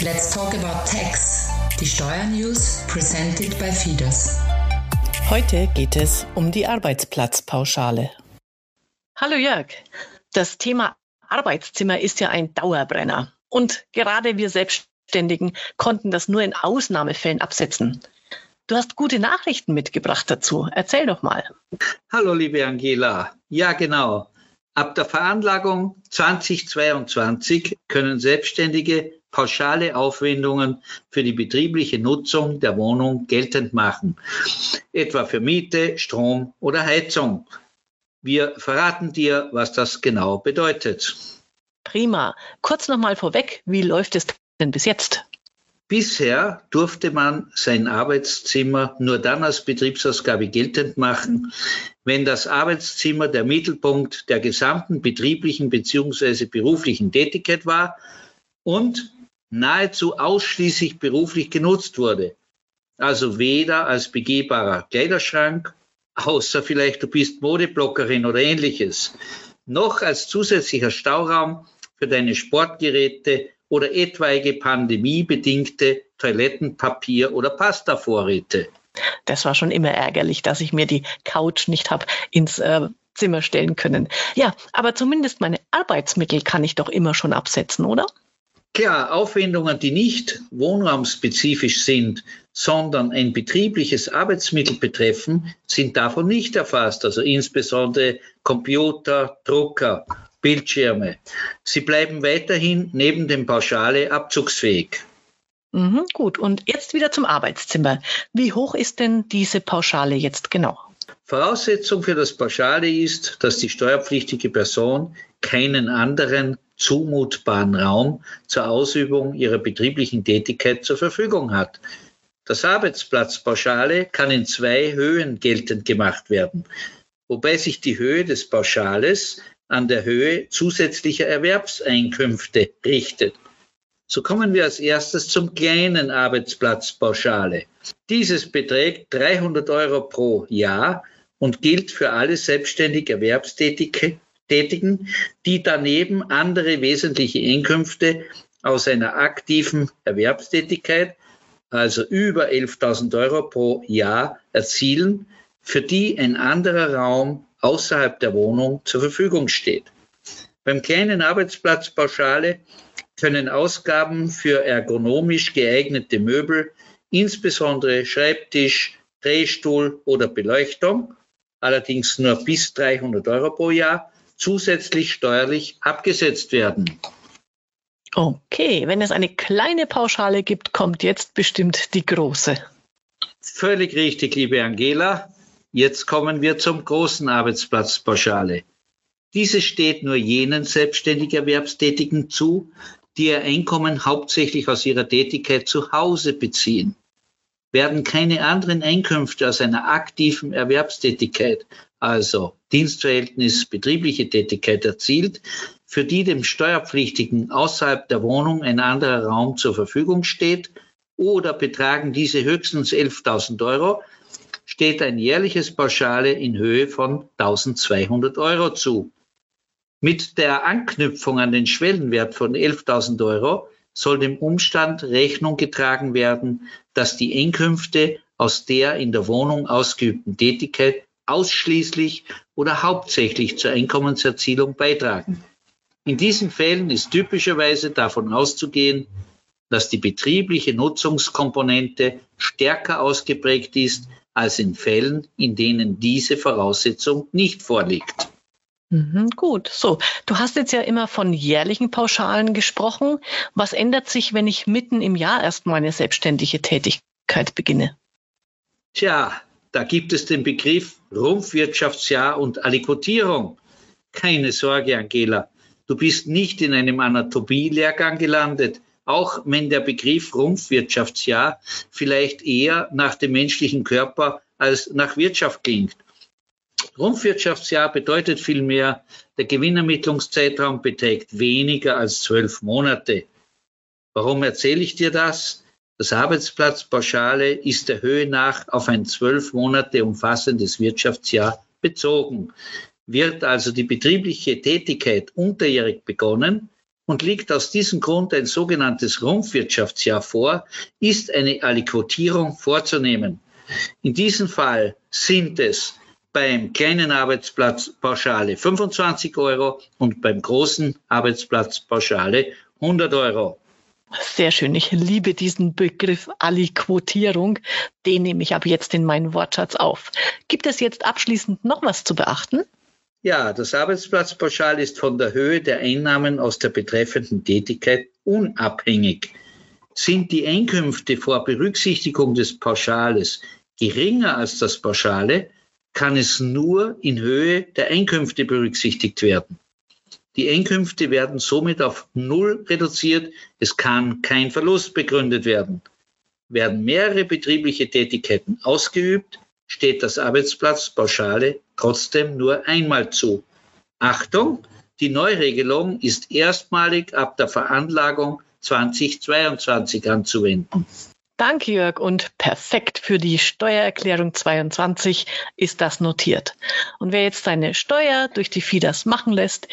Let's talk about tax. Die Steuernews presented by Fides. Heute geht es um die Arbeitsplatzpauschale. Hallo Jörg. Das Thema Arbeitszimmer ist ja ein Dauerbrenner. Und gerade wir Selbstständigen konnten das nur in Ausnahmefällen absetzen. Du hast gute Nachrichten mitgebracht dazu. Erzähl doch mal. Hallo, liebe Angela. Ja, genau. Ab der Veranlagung 2022 können Selbstständige pauschale Aufwendungen für die betriebliche Nutzung der Wohnung geltend machen, etwa für Miete, Strom oder Heizung. Wir verraten dir, was das genau bedeutet. Prima. Kurz nochmal vorweg, wie läuft es denn bis jetzt? Bisher durfte man sein Arbeitszimmer nur dann als Betriebsausgabe geltend machen, wenn das Arbeitszimmer der Mittelpunkt der gesamten betrieblichen bzw. beruflichen Tätigkeit war und nahezu ausschließlich beruflich genutzt wurde. Also weder als begehbarer Kleiderschrank, außer vielleicht du bist Modeblockerin oder ähnliches, noch als zusätzlicher Stauraum für deine Sportgeräte oder etwaige pandemiebedingte Toilettenpapier- oder Pastavorräte. Das war schon immer ärgerlich, dass ich mir die Couch nicht habe ins äh, Zimmer stellen können. Ja, aber zumindest meine Arbeitsmittel kann ich doch immer schon absetzen, oder? Klar, Aufwendungen, die nicht wohnraumspezifisch sind, sondern ein betriebliches Arbeitsmittel betreffen, sind davon nicht erfasst. Also insbesondere Computer, Drucker, Bildschirme. Sie bleiben weiterhin neben dem Pauschale abzugsfähig. Mhm, gut, und jetzt wieder zum Arbeitszimmer. Wie hoch ist denn diese Pauschale jetzt genau? Voraussetzung für das Pauschale ist, dass die steuerpflichtige Person keinen anderen zumutbaren Raum zur Ausübung ihrer betrieblichen Tätigkeit zur Verfügung hat. Das Arbeitsplatzpauschale kann in zwei Höhen geltend gemacht werden, wobei sich die Höhe des Pauschales an der Höhe zusätzlicher Erwerbseinkünfte richtet. So kommen wir als erstes zum kleinen Arbeitsplatzpauschale. Dieses beträgt 300 Euro pro Jahr und gilt für alle selbstständig Erwerbstätigen, die daneben andere wesentliche Einkünfte aus einer aktiven Erwerbstätigkeit, also über 11.000 Euro pro Jahr, erzielen, für die ein anderer Raum außerhalb der Wohnung zur Verfügung steht. Beim kleinen Arbeitsplatzpauschale können Ausgaben für ergonomisch geeignete Möbel, insbesondere Schreibtisch, Drehstuhl oder Beleuchtung, allerdings nur bis 300 Euro pro Jahr, zusätzlich steuerlich abgesetzt werden. Okay, wenn es eine kleine Pauschale gibt, kommt jetzt bestimmt die große. Völlig richtig, liebe Angela. Jetzt kommen wir zum großen Arbeitsplatzpauschale. Diese steht nur jenen selbstständig Erwerbstätigen zu, die ihr Einkommen hauptsächlich aus ihrer Tätigkeit zu Hause beziehen. Werden keine anderen Einkünfte aus einer aktiven Erwerbstätigkeit, also Dienstverhältnis, betriebliche Tätigkeit erzielt, für die dem Steuerpflichtigen außerhalb der Wohnung ein anderer Raum zur Verfügung steht, oder betragen diese höchstens 11.000 Euro, steht ein jährliches Pauschale in Höhe von 1200 Euro zu. Mit der Anknüpfung an den Schwellenwert von 11.000 Euro soll dem Umstand Rechnung getragen werden, dass die Einkünfte aus der in der Wohnung ausgeübten Tätigkeit ausschließlich oder hauptsächlich zur Einkommenserzielung beitragen. In diesen Fällen ist typischerweise davon auszugehen, dass die betriebliche Nutzungskomponente stärker ausgeprägt ist als in Fällen, in denen diese Voraussetzung nicht vorliegt. Mhm, gut, so. Du hast jetzt ja immer von jährlichen Pauschalen gesprochen. Was ändert sich, wenn ich mitten im Jahr erst meine selbstständige Tätigkeit beginne? Tja, da gibt es den Begriff Rumpfwirtschaftsjahr und Allikotierung. Keine Sorge, Angela. Du bist nicht in einem Anatomie-Lehrgang gelandet, auch wenn der Begriff Rumpfwirtschaftsjahr vielleicht eher nach dem menschlichen Körper als nach Wirtschaft klingt. Rumpfwirtschaftsjahr bedeutet vielmehr, der Gewinnermittlungszeitraum beträgt weniger als zwölf Monate. Warum erzähle ich dir das? Das Arbeitsplatzpauschale ist der Höhe nach auf ein zwölf Monate umfassendes Wirtschaftsjahr bezogen. Wird also die betriebliche Tätigkeit unterjährig begonnen, und liegt aus diesem Grund ein sogenanntes Rumpfwirtschaftsjahr vor, ist eine Aliquotierung vorzunehmen. In diesem Fall sind es beim kleinen Arbeitsplatz Pauschale 25 Euro und beim großen Arbeitsplatz Pauschale 100 Euro. Sehr schön. Ich liebe diesen Begriff Aliquotierung. Den nehme ich ab jetzt in meinen Wortschatz auf. Gibt es jetzt abschließend noch was zu beachten? Ja, das Arbeitsplatzpauschal ist von der Höhe der Einnahmen aus der betreffenden Tätigkeit unabhängig. Sind die Einkünfte vor Berücksichtigung des Pauschales geringer als das Pauschale, kann es nur in Höhe der Einkünfte berücksichtigt werden. Die Einkünfte werden somit auf Null reduziert. Es kann kein Verlust begründet werden. Werden mehrere betriebliche Tätigkeiten ausgeübt, steht das Arbeitsplatzpauschale trotzdem nur einmal zu. Achtung, die Neuregelung ist erstmalig ab der Veranlagung 2022 anzuwenden. Danke, Jörg. Und perfekt für die Steuererklärung 22 ist das notiert. Und wer jetzt seine Steuer durch die FIDAS machen lässt,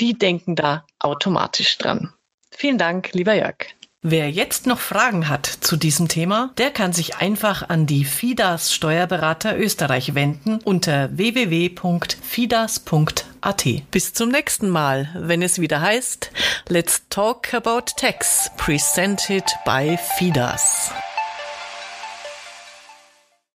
die denken da automatisch dran. Vielen Dank, lieber Jörg. Wer jetzt noch Fragen hat zu diesem Thema, der kann sich einfach an die FIDAS Steuerberater Österreich wenden unter www.fidas.at. Bis zum nächsten Mal, wenn es wieder heißt Let's Talk About Tax, presented by FIDAS.